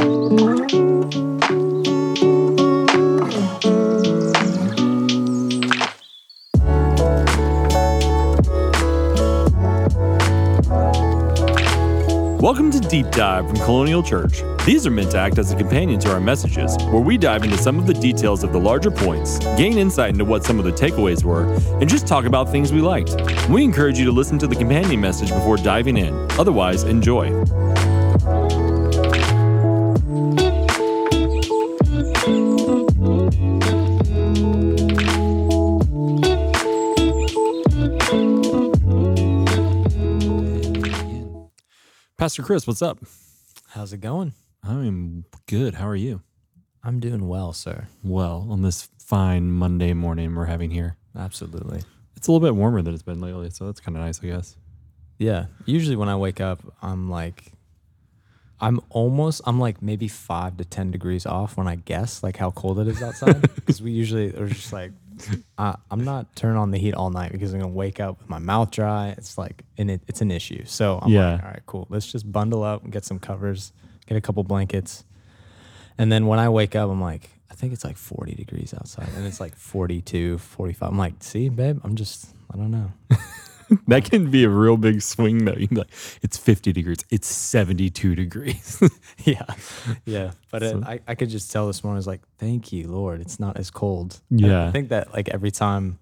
Welcome to Deep Dive from Colonial Church. These are meant to act as a companion to our messages, where we dive into some of the details of the larger points, gain insight into what some of the takeaways were, and just talk about things we liked. We encourage you to listen to the companion message before diving in. Otherwise, enjoy. Pastor Chris, what's up? How's it going? I'm good. How are you? I'm doing well, sir. Well, on this fine Monday morning we're having here. Absolutely. It's a little bit warmer than it's been lately, so that's kind of nice, I guess. Yeah. Usually when I wake up, I'm like, I'm almost, I'm like maybe five to 10 degrees off when I guess like how cold it is outside. Because we usually are just like, I, I'm not turning on the heat all night because I'm going to wake up with my mouth dry. It's like, and it, it's an issue. So I'm Yeah. like, all right, cool. Let's just bundle up and get some covers, get a couple blankets. And then when I wake up, I'm like, I think it's like 40 degrees outside and it's like 42, 45. I'm like, see, babe, I'm just, I don't know. That can be a real big swing, though. You can be like, it's 50 degrees, it's 72 degrees. yeah, yeah. But it, I, I could just tell this morning, I was like, thank you, Lord, it's not as cold. Yeah. I, I think that like every time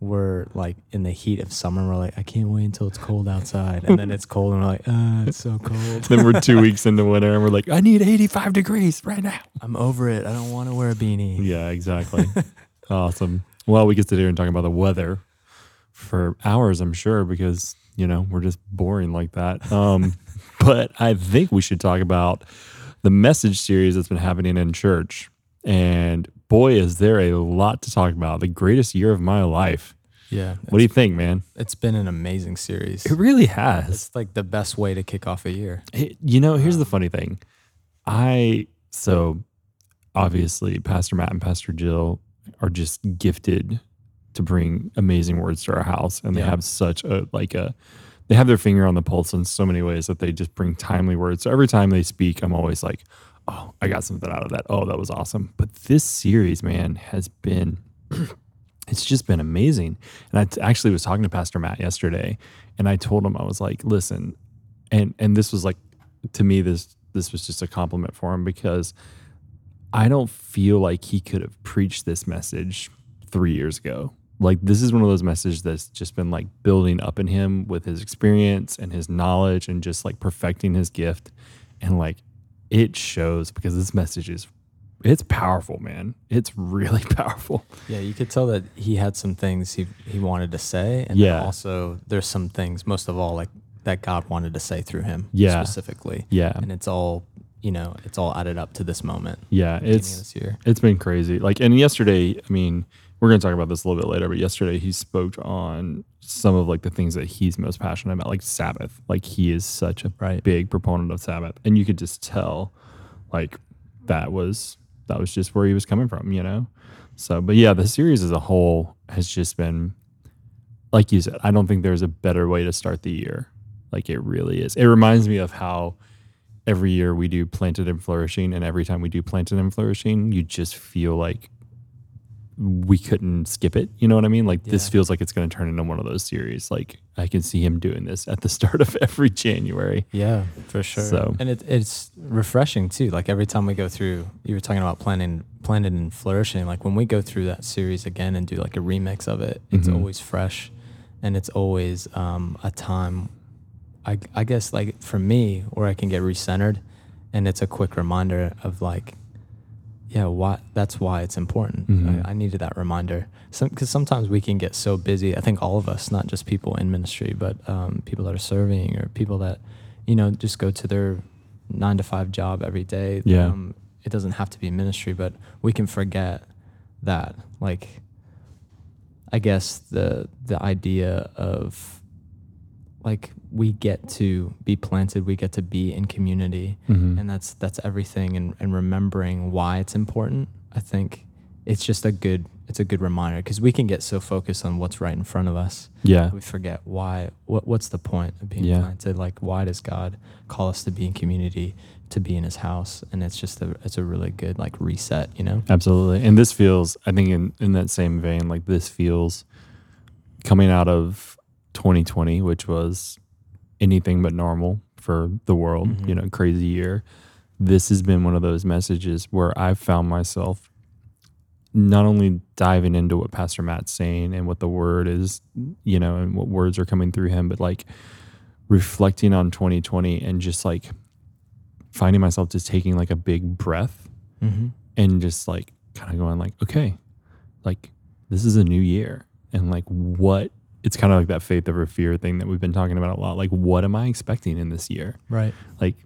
we're like in the heat of summer, we're like, I can't wait until it's cold outside, and then it's cold, and we're like, ah, it's so cold. then we're two weeks into winter and we're like, I need 85 degrees right now. I'm over it. I don't want to wear a beanie. Yeah, exactly. awesome. Well, we get to sit here and talk about the weather for hours, I'm sure, because, you know, we're just boring like that. Um, but I think we should talk about the message series that's been happening in church. And boy, is there a lot to talk about. The greatest year of my life. Yeah, What do you think, man? it's been an amazing series. It really has. It's like the best way to kick off a year. It- you know, here's the funny thing. I so obviously Pastor Matt and Pastor Jill are just gifted to bring amazing words to our house, and they Yeah. have such a like a they have their finger on the pulse in so many ways that they just bring timely words. So every time they speak, I'm always like, "Oh, I got something out of that. Oh, that was awesome." But this series, man, has been it's just been amazing. And I t- actually was talking to Pastor Matt yesterday, and I told him I was like, "Listen," and and this was like to me this this was just a compliment for him because I don't feel like he could have preached this message three years ago. Like this is one of those messages that's just been like building up in him with his experience and his knowledge and just like perfecting his gift. And like it shows because this message is it's powerful, man. It's really powerful. Yeah, you could tell that he had some things he he wanted to say, and Yeah. also there's some things, most of all, like that God wanted to say through him, Yeah. specifically. Yeah. and it's all you know, it's all added up to this moment. Yeah. It's this year. It's been crazy. Like, and yesterday, I mean, we're going to talk about this a little bit later, but yesterday he spoke on some of like the things that he's most passionate about, like Sabbath. Like, he is such a Right. big proponent of Sabbath. And you could just tell, like, that was, that was just where he was coming from, you know? So, but yeah, the series as a whole has just been, like you said, I don't think there's a better way to start the year. Like, it really is. It reminds me of how every year we do planted and flourishing and every time we do planted and flourishing you just feel like we couldn't skip it you know what i mean like this feels like it's going to turn into one of those series like i can see him doing this at the start of every january Yeah, for sure. So- and it, it's refreshing too. Like every time we go through, you were talking about planning, planted and flourishing. Like when we go through that series again and do like a remix of it, it's Mhm. always fresh, and it's always um, a time. I I guess like for me where I can get recentered, and it's a quick reminder of like, yeah, why that's why it's important. Mhm. I, I needed that reminder. Because sometimes we can get so busy. I think all of us, not just people in ministry, but um, people that are serving or people that, you know, just go to their nine to five job every day. Yeah. Um, it doesn't have to be ministry, but we can forget that. Like, I guess the the idea of like we get to be planted, we get to be in community, Mhm. and that's that's everything. And and remembering why it's important. I think it's just a good it's a good reminder because we can get so focused on what's right in front of us Yeah. we forget why what what's the point of being Yeah. planted like why does god call us to be in community to be in his house and it's just a it's a really good like reset you know Absolutely. And this feels, I think, in, in that same vein, like this feels coming out of 2020, which was anything but normal for the world, Mhm. you know, crazy year. This has been one of those messages where I've found myself not only diving into what Pastor Matt's saying and what the word is, you know, and what words are coming through him, but like reflecting on 2020 and just like finding myself just taking like a big breath mm-hmm. and just like kind of going like okay like this is a new year and like what it's kind of like that faith over fear thing that we've been talking about a lot. Like what am i expecting in this year? Right. Like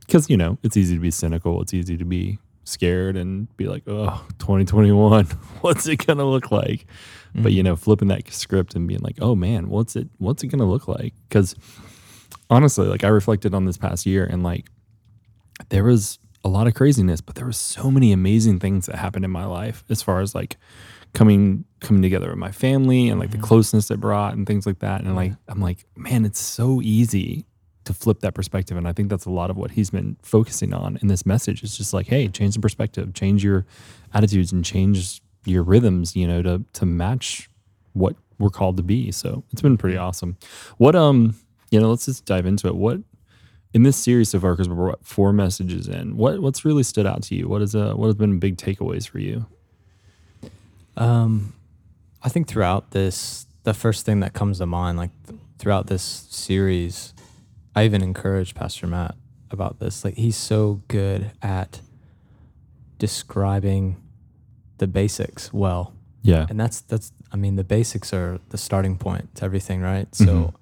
because you know it's easy to be cynical. It's easy to be scared and be like oh 2021 what's it gonna look like? But you mm-hmm. know flipping that script and being like oh man what's it what's it gonna look like? Because honestly like i reflected on this past year and like there was a lot of craziness but there was so many amazing things that happened in my life as far as like coming coming together with my family and like the closeness it brought and things like that. And like i'm like man it's so easy to flip that perspective. And i think that's a lot of what he's been focusing on in this message. It's just like hey change the perspective change your attitudes and change your rhythms you know to to match what we're called to be. So it's been pretty awesome. What um you know let's just dive into it. What in this series so far because we're what, four messages in what what's really stood out to you? What is uh what have been big takeaways for you Um, I think throughout this, the first thing that comes to mind, like th- throughout this series, I even encouraged Pastor Matt about this. Like he's so good at describing the basics well, yeah and that's that's. I mean, the basics are the starting point to everything, right? So, Mhm.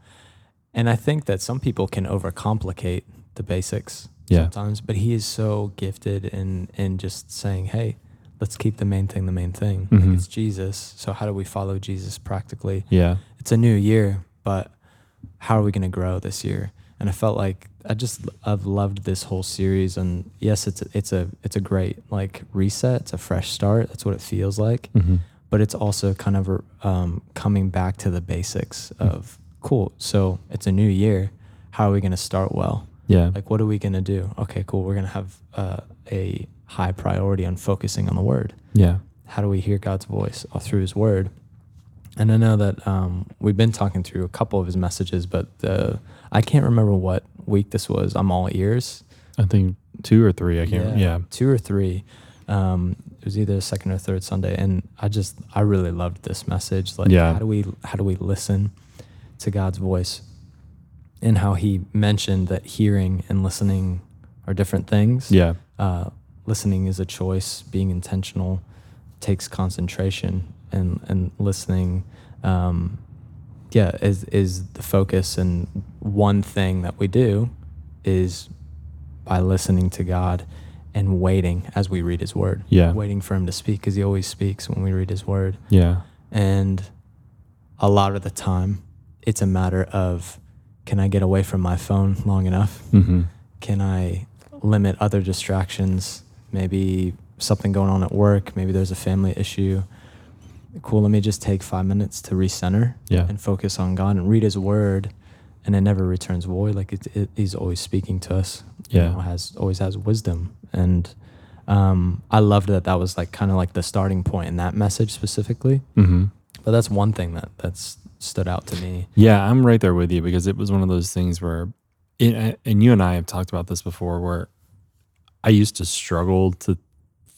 and I think that some people can overcomplicate the basics Yeah. sometimes, but he is so gifted in in just saying, "Hey, let's keep the main thing the main thing. Like, Mhm. it's Jesus. So how do we follow Jesus practically? yeah It's a new year, but how are we going to grow this year? And I felt like I just I've loved this whole series, and yes, it's a, it's a it's a great like reset. It's a fresh start. That's what it feels like mm-hmm. but it's also kind of um, coming back to the basics of cool. So it's a new year. How are we going to start well? yeah Like, what are we going to do? Okay, cool. We're going to have uh, a high priority on focusing on the word. yeah How do we hear God's voice through His word? And I know that um, we've been talking through a couple of his messages, but uh, I can't remember what week this was. I'm all ears. i think two or three i can't yeah, two or three. Um, it was either the second or third Sunday, and I just I really loved this message. Like, Yeah. how do we how do we listen to God's voice, and how He mentioned that hearing and listening are different things. yeah Uh, listening is a choice. Being intentional takes concentration, and and listening, um, yeah, is is the focus. And one thing that we do is by listening to God and waiting as we read His Word. Yeah. waiting for Him to speak because He always speaks when we read His Word. yeah And a lot of the time, it's a matter of can I get away from my phone long enough? mm-hmm. Can I limit other distractions? Maybe something going on at work. Maybe there's a family issue. Cool. Let me just take five minutes to recenter yeah and focus on God and read His Word, and it never returns void. Like it, it, He's always speaking to us. you Yeah. know, has always has wisdom, and um, I loved that. That was like kind of like the starting point in that message specifically. mm-hmm. But that's one thing that that's stood out to me. Yeah, I'm right there with you because it was one of those things where, it, and you and I have talked about this before, where I used to struggle to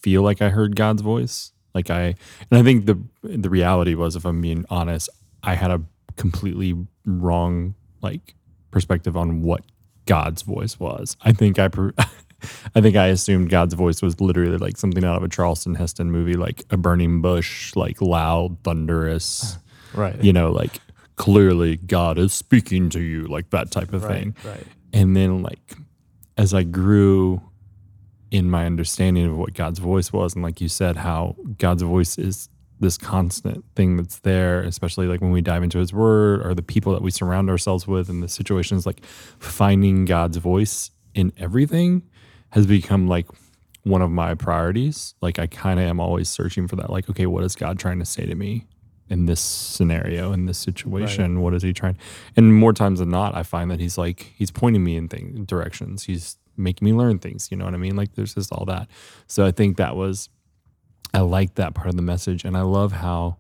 feel like I heard God's voice. Like I, and I think the the reality was, if I'm being honest, I had a completely wrong like perspective on what God's voice was. I think I, I think I assumed God's voice was literally like something out of a Charleston Heston movie, like a burning bush, like loud, thunderous uh, Right. you know, like clearly God is speaking to you, like that type of thing. Right. And then, like, as I grew in my understanding of what God's voice was, and like you said, how God's voice is this constant thing that's there, especially like when we dive into His Word or the people that we surround ourselves with and the situations, like finding God's voice in everything has become like one of my priorities. Like I kind of am always searching for that. Like, okay, what is God trying to say to me in this scenario, in this situation? What is he trying? And more times than not, I find that he's like he's pointing me in things directions. He's making me learn things. You know what I mean? Like there's just all that. So I think that was I like that part of the message, and I love how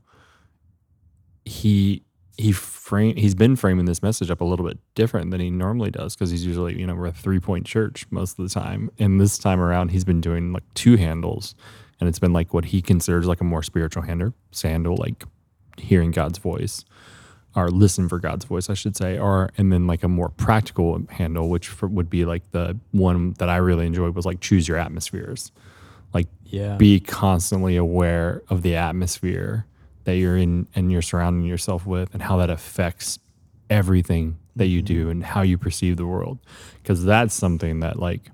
he he frame he's been framing this message up a little bit different than he normally does because he's usually you know we're a three point church most of the time and this time around he's been doing like two handles and it's been like what he considers like a more spiritual handle sandal like hearing god's voice or listen for god's voice i should say or and then like a more practical handle which for, would be like the one that i really enjoyed was like choose your atmospheres. Like Yeah. be constantly aware of the atmosphere that you're in and you're surrounding yourself with and how that affects everything that you do mm-hmm. and how you perceive the world. Because that's something that like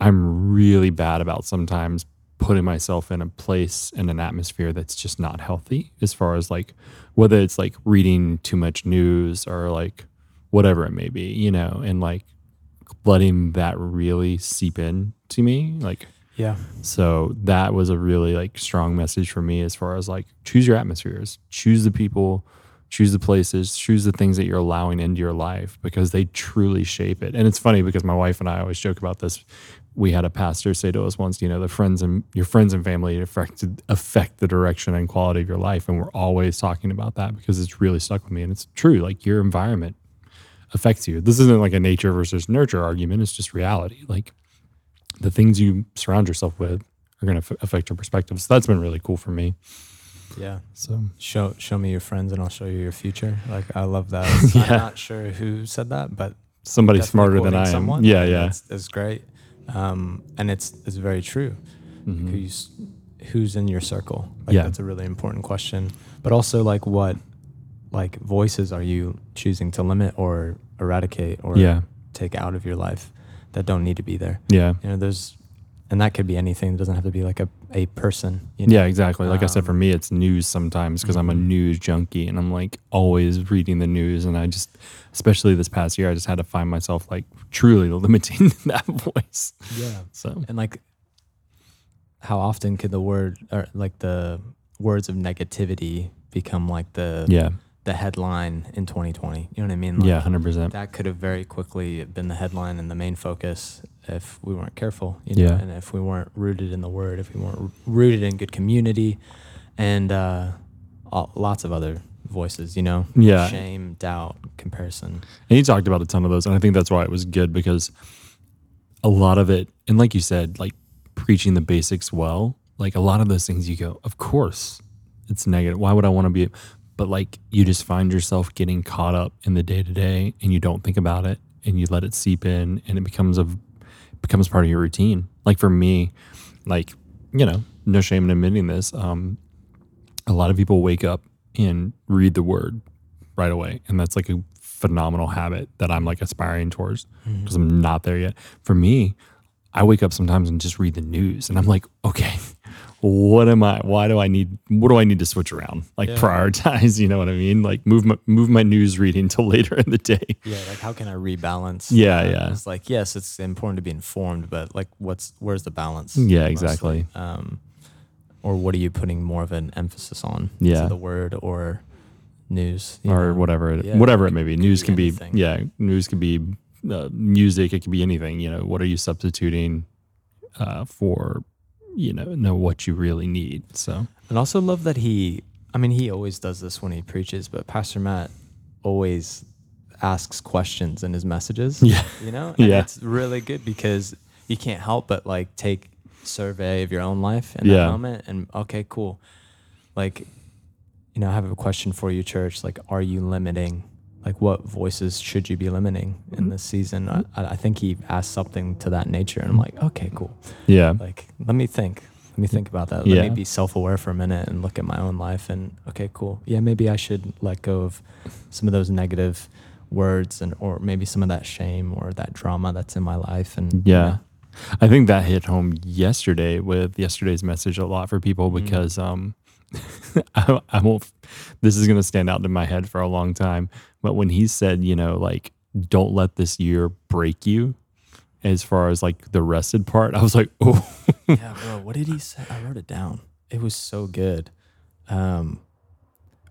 i'm really bad about sometimes putting myself in a place and an atmosphere that's just not healthy as far as like whether it's like reading too much news or like whatever it may be you know and like letting that really seep in to me like yeah. so that was a really like strong message for me as far as like choose your atmospheres, choose the people, choose the places, choose the things that you're allowing into your life because they truly shape it. And it's funny because my wife and I always joke about this. We had a pastor say to us once, you know, the friends and your friends and family affect affect the direction and quality of your life, and we're always talking about that because it's really stuck with me, and it's true. Like your environment affects you. This isn't like a nature versus nurture argument. It's just reality. Like the things you surround yourself with are going to f- affect your perspective. So that's been really cool for me. Yeah. So Show show me your friends and I'll show you your future. Like I love that. Yeah. I'm not sure who said that, but somebody smarter than I am. someone, Yeah, yeah. It's, it's great. Um, and it's it's very true. Mhm. Who's who's in your circle? Like Yeah. that's a really important question. But also like what like voices are you choosing to limit or eradicate or Yeah, take out of your life that don't need to be there? yeah, You know, there's and that could be anything. It doesn't have to be like a, a person. You know? yeah. Exactly. Like I said, for Um, me, it's news sometimes because I'm a Mhm. news junkie and I'm like always reading the news. And I just, especially this past year, I just had to find myself like truly limiting that voice. Yeah. So And like, how often could the word or like the words of negativity become like the yeah, the headline in 2020? You know what I mean? Like, yeah, hundred percent. That could have very quickly been the headline and the main focus if we weren't careful. You know, Yeah. and if we weren't rooted in the word, if we weren't rooted in good community, and uh, all, lots of other voices. You know, Yeah. shame, doubt, comparison. And he talked about a ton of those. And I think that's why it was good because a lot of it, and like you said, like preaching the basics well, like a lot of those things you go, of course it's negative. Why would I want to be? But like you just find yourself getting caught up in the day to day and you don't think about it and you let it seep in and it becomes a becomes part of your routine. Like for me, like, you know, no shame in admitting this. Um, a lot of people wake up and read the word right away. And that's like a phenomenal habit that I'm like aspiring towards because I'm not there yet. For me, I wake up sometimes and just read the news and I'm like, okay, what am I, why do I need, what do I need to switch around? Like Yeah. prioritize, you know what I mean? Like move my, move my news reading till later in the day. Yeah, like how can I rebalance? Yeah, that? yeah. It's like yes, it's important to be informed, but like what's where's the balance? Yeah, mostly? exactly. Um, or what are you putting more of an emphasis on? Yeah. the word or news or know? whatever it, Yeah, whatever like, it may be. News be can be, yeah, news can be uh, music. It could be anything. You know, what are you substituting uh, for? You know, know what you really need. So And also love that he. I mean, he always does this when he preaches, but Pastor Matt always asks questions in his messages. yeah, you know and Yeah. it's really good because you can't help but like take survey of your own life in Yeah. that moment and okay cool like you know i have a question for you church like are you limiting like what voices should you be limiting in this season? I, I think he asked something to that nature and i'm like okay cool. Yeah, like let me think. Let me think about that. Let Yeah. me be self-aware for a minute and look at my own life and okay cool. Yeah maybe i should let go of some of those negative words and or maybe some of that shame or that drama that's in my life and Yeah. I think that hit home yesterday with yesterday's message a lot for people Mhm. because um, I, I won't. This is going to stand out in my head for a long time. But when he said, you know, like, don't let this year break you, as far as like the rested part, I was like, oh, yeah, bro. What did he say? I wrote it down. It was so good. Um,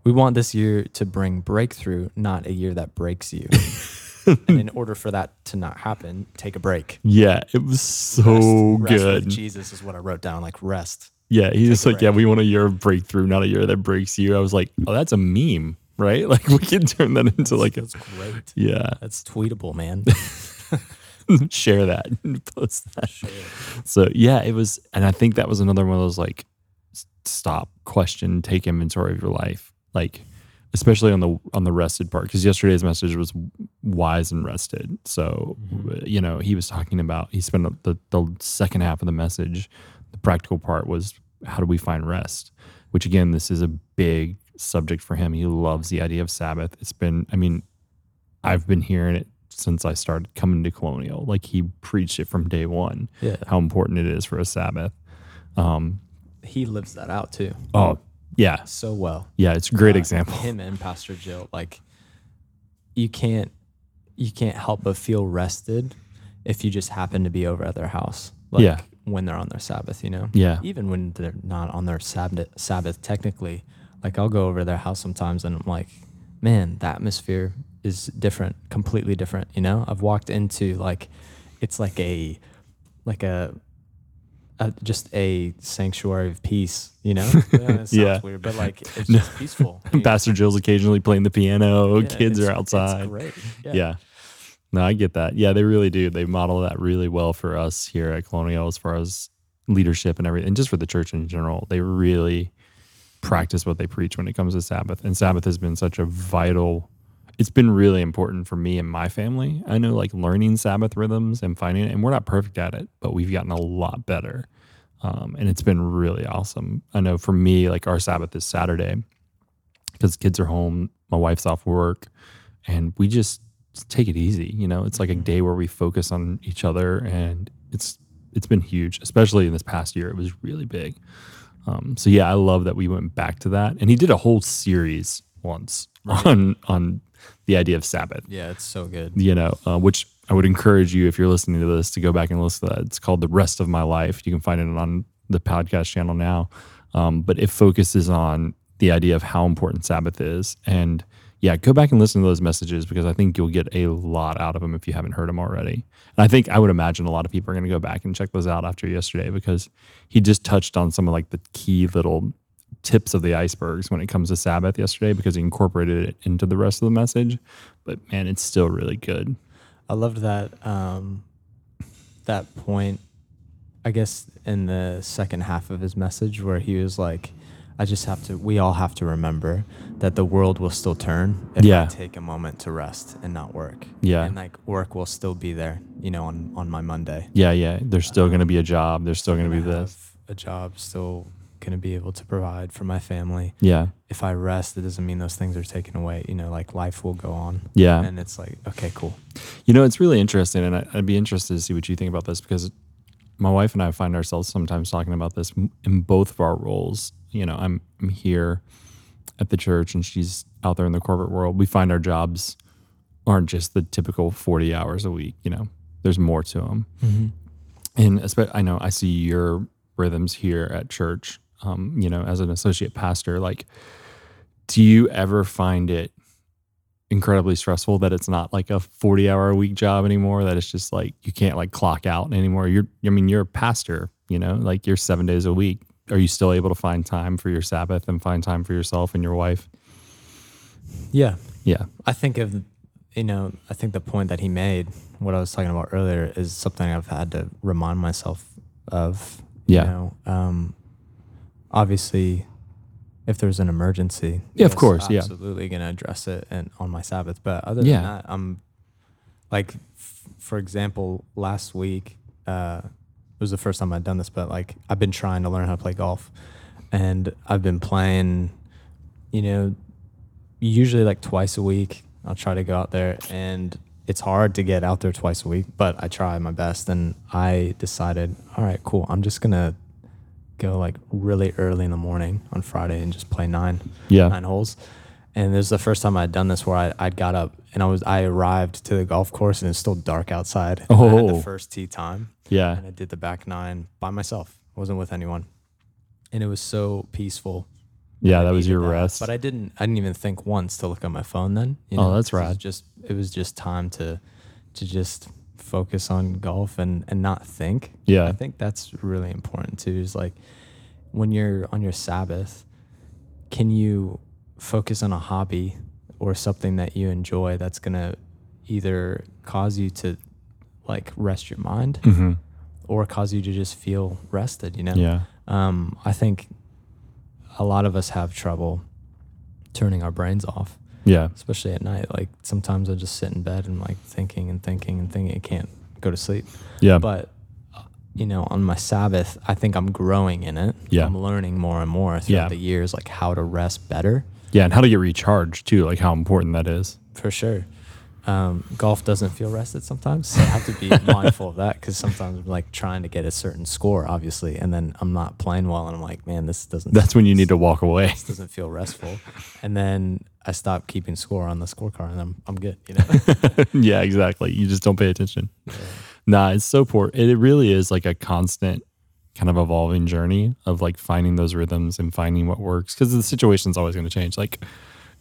we want this year to bring breakthrough, not a year that breaks you. and in order for that to not happen, take a break. yeah, it was so Rest- rest good. Jesus is what I wrote down. Like rest. Yeah, he's just like, yeah, we want a year of breakthrough, not a year that breaks you. I was like, oh, that's a meme, right? Like we can turn that into like a That's great. yeah, That's tweetable, man. share that, post that. So yeah, it was, and I think that was another one of those like stop, question, take inventory of your life, like especially on the on the rested part because yesterday's message was wise and rested. So Mm-hmm. you know he was talking about he spent the the second half of the message, the practical part was how do we find rest, which again this is a big subject for him. He loves the idea of Sabbath. It's been I mean I've been hearing it since I started coming to Colonial. Like he preached it from day one Yeah. how important it is for a Sabbath. Um, He lives that out too. oh yeah, So well. yeah, it's a great Uh, example. Him and Pastor Jill, like you can't you can't help but feel rested if you just happen to be over at their house. Like Yeah. When they're on their Sabbath, you know? Yeah, Even when they're not on their Sabbath Sabbath technically. Like I'll go over to their house sometimes and I'm like, man, the atmosphere is different, completely different, you know? I've walked into like it's like a like a uh, just a sanctuary of peace, you know? Yeah, it sounds Yeah. weird, but like it's just peaceful. Pastor Jill's occasionally playing the piano. Yeah, Kids it's- are outside. It's great. Yeah. No, I get that. Yeah, they really do. They model that really well for us here at Colonial as far as leadership and everything, and just for the church in general. They really practice what they preach when it comes to Sabbath. And Sabbath has been such a vital it's been really important for me and my family. I know like learning Sabbath rhythms and finding it, and we're not perfect at it, but we've gotten a lot better. Um, and it's been really awesome. I know for me, like our Sabbath is Saturday because kids are home, my wife's off work, and we just take it easy. You know, it's like a day where we focus on each other, and it's it's been huge, especially in this past year. It was really big. Um, so yeah, I love that we went back to that, and he did a whole series once on on the idea of Sabbath Yeah, it's so good. you know, uh, which I would encourage you if you're listening to this to go back and listen to that. It's called The Rest of My Life. You can find it on the podcast channel now. Um, but it focuses on the idea of how important Sabbath is. And yeah, go back and listen to those messages because I think you'll get a lot out of them if you haven't heard them already. And I think I would imagine a lot of people are going to go back and check those out after yesterday because he just touched on some of like the key little tips of the icebergs when it comes to Sabbath yesterday because he incorporated it into the rest of the message. But man, it's still really good. I loved that um, that point. I guess in the second half of his message, where he was like, "I just have to. We all have to remember that the world will still turn if Yeah. I take a moment to rest and not work. Yeah. and like work will still be there. You know, on on my Monday. Yeah, yeah. There's still um, going to be a job. There's still going to be this. a job. Still going to be able to provide for my family. Yeah, If I rest, it doesn't mean those things are taken away. You know, like life will go on. yeah. And it's like, okay, cool. You know, it's really interesting, and I, I'd be interested to see what you think about this because my wife and I find ourselves sometimes talking about this in both of our roles. You know, I'm I'm here at the church, and she's out there in the corporate world. We find our jobs aren't just the typical 40 hours a week. You know, there's more to them. and especially I know I see your rhythms here at church. Um, you know, as an associate pastor, like, do you ever find it incredibly stressful that it's not like a forty hour a week job anymore? That it's just like you can't like clock out anymore. You're, I mean, you're a pastor. You know, like you're seven days a week. Are you still able to find time for your Sabbath and find time for yourself and your wife? Yeah. Yeah, I think of, you know, I think the point that he made, what I was talking about earlier, is something I've had to remind myself of. Yeah. You know, um, obviously, if there's an emergency, Yeah, of course, yeah. absolutely gonna address it and on my Sabbath. But other Yeah. than that, I'm like, f- for example, last week, uh, it was the first time I'd done this, but like I've been trying to learn how to play golf, and I've been playing, you know, usually like twice a week. I'll try to go out there, and it's hard to get out there twice a week, but I try my best. And I decided, all right, cool. I'm just gonna go like really early in the morning on Friday and just play nine yeah, nine holes. And this is the first time I'd done this where I I got up and I was I arrived to the golf course and it's still dark outside. And I had Oh. the first tee time Yeah. and I did the back nine by myself. I wasn't with anyone, and it was so peaceful. Yeah, that was your rest. But I didn't. I didn't even think once to look at my phone. Then. You Oh, that's 'cause it was rad. Just it was just time to to just focus on golf and and not think. Yeah. I think that's really important too. Is like when you're on your Sabbath, can you focus on a hobby or something that you enjoy that's gonna either cause you to like rest your mind hmm or cause you to just feel rested, you know? Yeah. Um, I think a lot of us have trouble turning our brains off, Yeah. especially at night. Like sometimes I just sit in bed and like thinking and thinking and thinking. I can't go to sleep. Yeah. But you know, on my Sabbath, I think I'm growing in it. Yeah. I'm learning more and more throughout Yeah. the years, like how to rest better. yeah. And how to get recharged too, like how important that is. For sure. Um, golf doesn't feel rested sometimes. So I have to be mindful of that because sometimes I'm like trying to get a certain score, obviously, and then I'm not playing well, and I'm like, man, this doesn't. That's when you need to walk away. This doesn't feel restful, and then I stop keeping score on the scorecard, and I'm I'm good. You know. yeah, exactly. You just don't pay attention. Nah, it's so poor. It really is like a constant kind of evolving journey of like finding those rhythms and finding what works because the situation's always going to change. Like,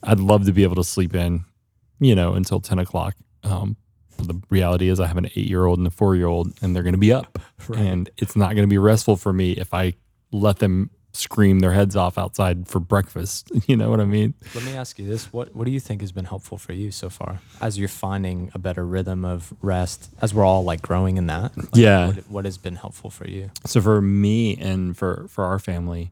I'd love to be able to sleep in, you know, until 10 o'clock. Um, the reality is, I have an eight year old and a four year old, and they're going to be up. Right. And it's not going to be restful for me if I let them scream their heads off outside for breakfast. You know what I mean? Let me ask you this: what What do you think has been helpful for you so far, as you're finding a better rhythm of rest, as we're all like growing in that? Like, Yeah. What, what has been helpful for you? So for me and for for our family,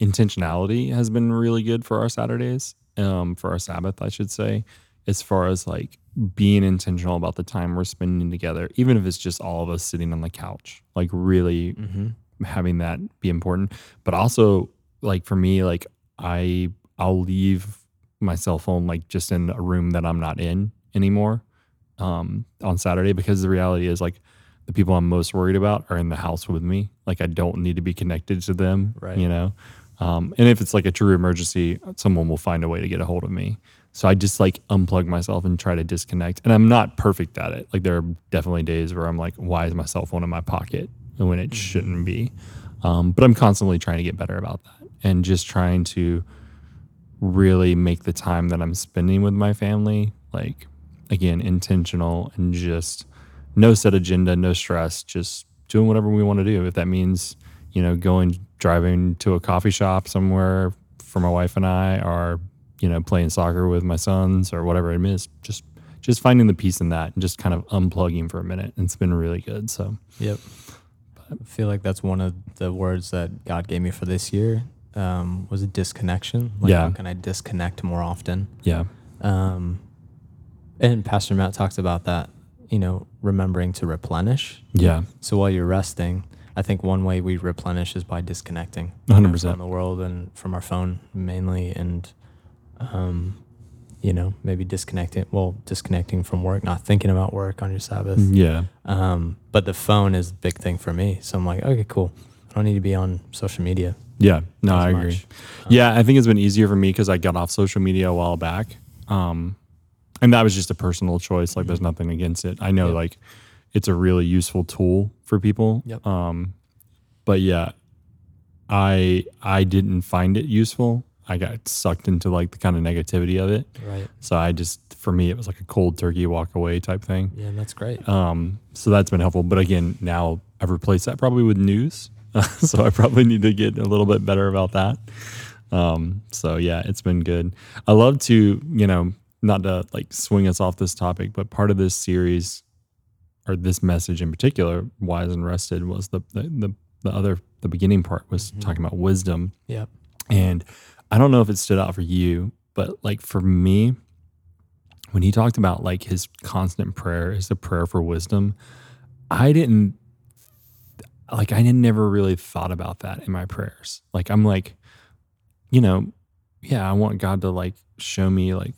intentionality has been really good for our Saturdays, um, for our Sabbath, I should say, as far as like being intentional about the time we're spending together, even if it's just all of us sitting on the couch, like really Mm-hmm. having that be important. But also, like for me, like I I'll leave my cell phone like just in a room that I'm not in anymore um, on Saturday because the reality is like the people I'm most worried about are in the house with me. Like I don't need to be connected to them, Right. you know. Um, and if it's like a true emergency, someone will find a way to get a hold of me. So I just like unplug myself and try to disconnect. And I'm not perfect at it. Like there are definitely days where I'm like, why is my cell phone in my pocket when it shouldn't be? Um, but I'm constantly trying to get better about that and just trying to really make the time that I'm spending with my family, like again, intentional and just no set agenda, no stress, just doing whatever we want to do. If that means, you know, going driving to a coffee shop somewhere for my wife and I, or, you know, playing soccer with my sons or whatever it is, just just finding the peace in that and just kind of unplugging for a minute. It's been really good. So Yep. I feel like that's one of the words that God gave me for this year. Um, was a disconnection. Like Yeah. How can I disconnect more often? yeah. Um, and Pastor Matt talks about that. You know, remembering to replenish. Yeah. So while you're resting, I think one way we replenish is by disconnecting you know, 100%. from the world and from our phone mainly, and um, you know, maybe disconnecting. Well, disconnecting from work, not thinking about work on your Sabbath. Yeah. Um, but the phone is a big thing for me. So I'm like, okay, cool. I don't need to be on social media. Yeah. No, I agree. much. Yeah, I think it's been easier for me because I got off social media a while back. Um, and that was just a personal choice. Like, there's nothing against it. I know, Yep. like, it's a really useful tool for people. Yep. Um, but yeah, I I didn't find it useful. I got sucked into like the kind of negativity of it. Right. So I just, for me, it was like a cold turkey walk away type thing. Yeah, that's great. Um, so that's been helpful. But again, now I've replaced that probably with news. so I probably need to get a little bit better about that. Um, so yeah, it's been good. I love to, you know, not to like swing us off this topic, but part of this series or this message in particular, Wise and Rested, was the the the, the other the beginning part was Mhm. talking about wisdom. Yeah, And I don't know if it stood out for you, but like for me, when he talked about like his constant prayer is a prayer for wisdom, I didn't like I never really thought about that in my prayers. Like I'm like, you know, yeah, I want God to like show me like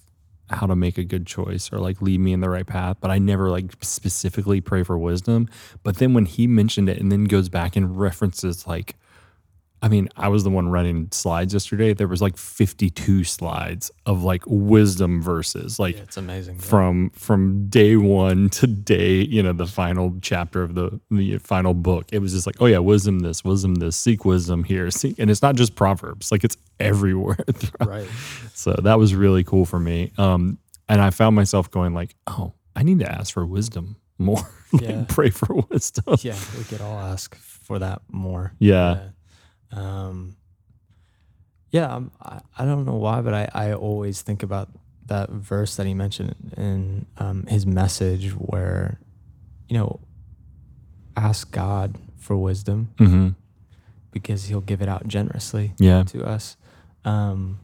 how to make a good choice or like lead me in the right path, but I never like specifically pray for wisdom. But then when he mentioned it and then goes back and references like I mean, I was the one running slides yesterday. There was like 52 slides of like wisdom verses, like Yeah, it's amazing. yeah. from from day one to day, you know, the final chapter of the the final book. It was just like, oh yeah, wisdom this, wisdom this, seek wisdom here, seek, and it's not just proverbs, like it's everywhere. right. So that was really cool for me. Um, and I found myself going like, oh, I need to ask for wisdom more. like, Yeah. pray for wisdom. Yeah, we could all ask for that more. Yeah. Yeah. Um, yeah, I'm, I, I don't know why, but I, I always think about that verse that he mentioned in um, his message where, you know, ask God for wisdom hmm because he'll give it out generously Yeah. to us. Um,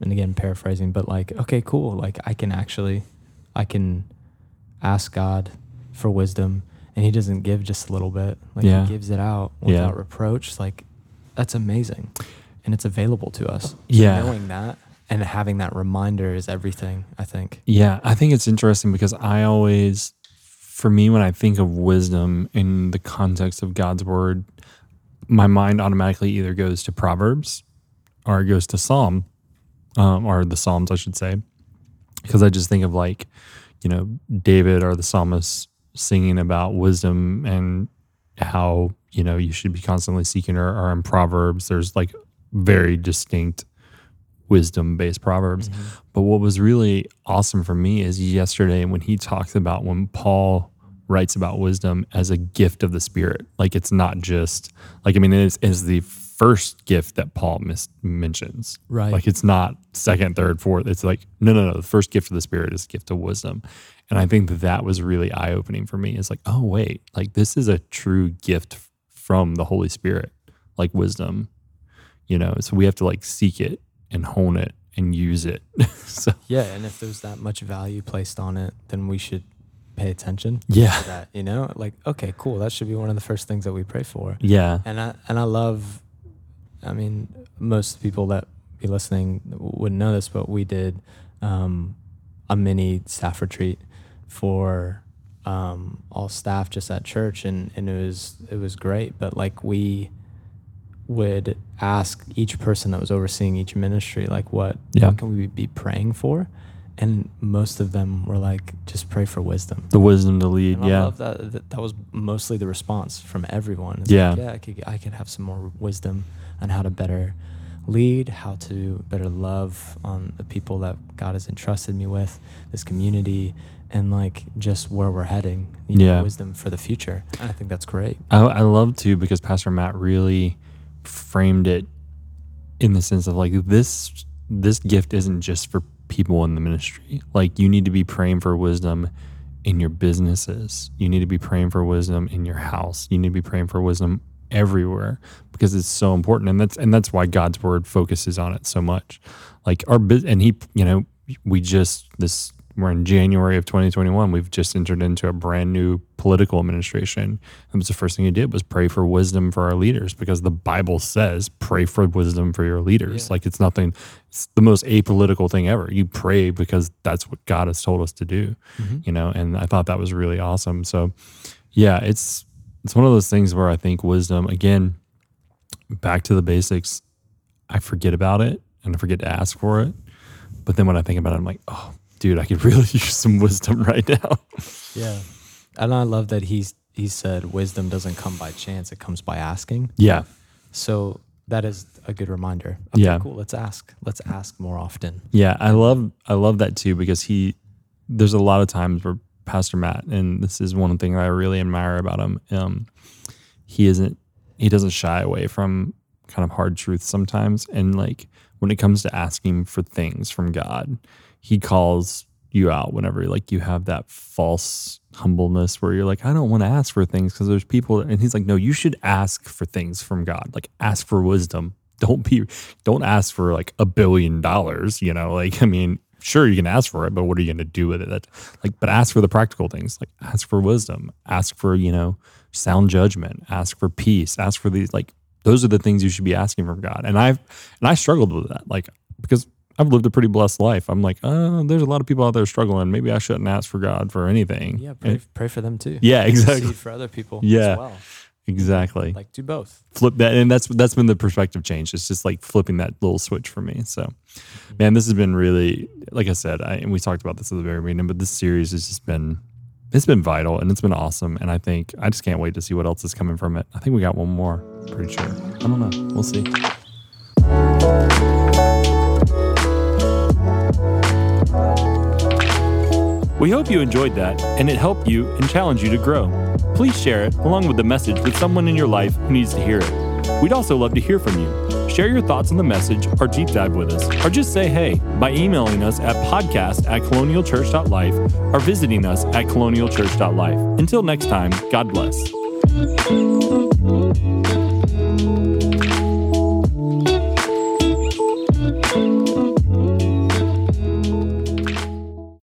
and again, paraphrasing, but like, okay, cool. Like I can actually, I can ask God for wisdom and he doesn't give just a little bit. Like Yeah. he gives it out Yeah. without reproach. Like that's amazing. And it's available to us. So Yeah. Knowing that and having that reminder is everything, I think. Yeah, I think it's interesting because I always, for me, when I think of wisdom in the context of God's word, my mind automatically either goes to Proverbs or it goes to Psalm, um, or the Psalms, I should say, because I just think of like, you know, David or the psalmist singing about wisdom and how you know you should be constantly seeking her. Or in Proverbs, there's like very distinct wisdom based proverbs. Mm-hmm. But what was really awesome for me is yesterday when he talks about when Paul writes about wisdom as a gift of the Spirit. Like it's not just like I mean it is, is the first gift that Paul mis- mentions. Right. Like it's not second, third, fourth. It's like no, no, no. The first gift of the Spirit is the gift of wisdom, and I think that that was really eye opening for me. It's like oh wait, like this is a true gift from the Holy Spirit, like wisdom. You know, so we have to like seek it and hone it and use it. so Yeah. And if there's that much value placed on it, then we should pay attention yeah, to that, you know, like, okay, cool. That should be one of the first things that we pray for. yeah, and I and I love. I mean, most people that be listening wouldn't know this, but we did um, a mini staff retreat for um, all staff just at church, and and it was it was great. But like we would ask each person that was overseeing each ministry, like what Yeah. what can we be praying for, and most of them were like, just pray for wisdom. the wisdom to lead. And I yeah, love that, that. That was mostly the response from everyone. It's Yeah. like, yeah, I could, I could have some more wisdom on how to better lead, how to better love on the people that God has entrusted me with, this community, and like just where we're heading. You know, Yeah. wisdom for the future. I think that's great. I, I love too because Pastor Matt really framed it in the sense of like this this gift isn't just for people in the ministry. Like you need to be praying for wisdom in your businesses. You need to be praying for wisdom in your house. You need to be praying for wisdom everywhere because it's so important and that's and that's why God's word focuses on it so much. Like our and he, you know, we just this we're in January of 2021. We've just entered into a brand new political administration. And was the first thing he did was pray for wisdom for our leaders because the Bible says pray for wisdom for your leaders. Yeah. Like it's nothing, it's the most apolitical thing ever. You pray because that's what God has told us to do, mm-hmm. you know? And I thought that was really awesome. So yeah, it's, it's one of those things where I think wisdom, again, back to the basics, I forget about it and I forget to ask for it. But then when I think about it, I'm like, oh, dude, I could really use some wisdom right now. Yeah. And I love that he's he said wisdom doesn't come by chance; it comes by asking. yeah. So that is a good reminder. Okay, Yeah. cool. Let's ask. Let's ask more often. Yeah. I love, I love that too because he, there's a lot of times where Pastor Matt, and this is one thing that I really admire about him. Um, he isn't, he doesn't shy away from kind of hard truths sometimes. And like when it comes to asking for things from God, he calls you out whenever like you have that false humbleness where you're like, I don't want to ask for things because there's people. And he's like, no, you should ask for things from God. Like ask for wisdom. Don't be, don't ask for like a billion dollars. You know, like I mean, sure you can ask for it, but what are you going to do with it? Like, but ask for the practical things. Like ask for wisdom. Ask for you know sound judgment. Ask for peace. Ask for these like those are the things you should be asking from God. And I've and I struggled with that, like because I've lived a pretty blessed life. I'm like, oh, there's a lot of people out there struggling. Maybe I shouldn't ask for God for anything. Yeah, pray, And- pray for them too. yeah, exactly. For other people Yeah. as well. exactly. Like do both. flip that and that's that's been the perspective change it's just like flipping that little switch for me so mm-hmm. man this has been really like i said I, and we talked about this at the very beginning but this series has just been it's been vital and it's been awesome and i think i just can't wait to see what else is coming from it i think we got one more pretty sure i don't know we'll see we hope you enjoyed that and it helped you and challenged you to grow please share it along with the message with someone in your life who needs to hear it. We'd also love to hear from you. Share your thoughts on the message or deep dive with us, or just say hey by emailing us at podcast at colonialchurch.life or visiting us at colonialchurch.life. Until next time, God bless.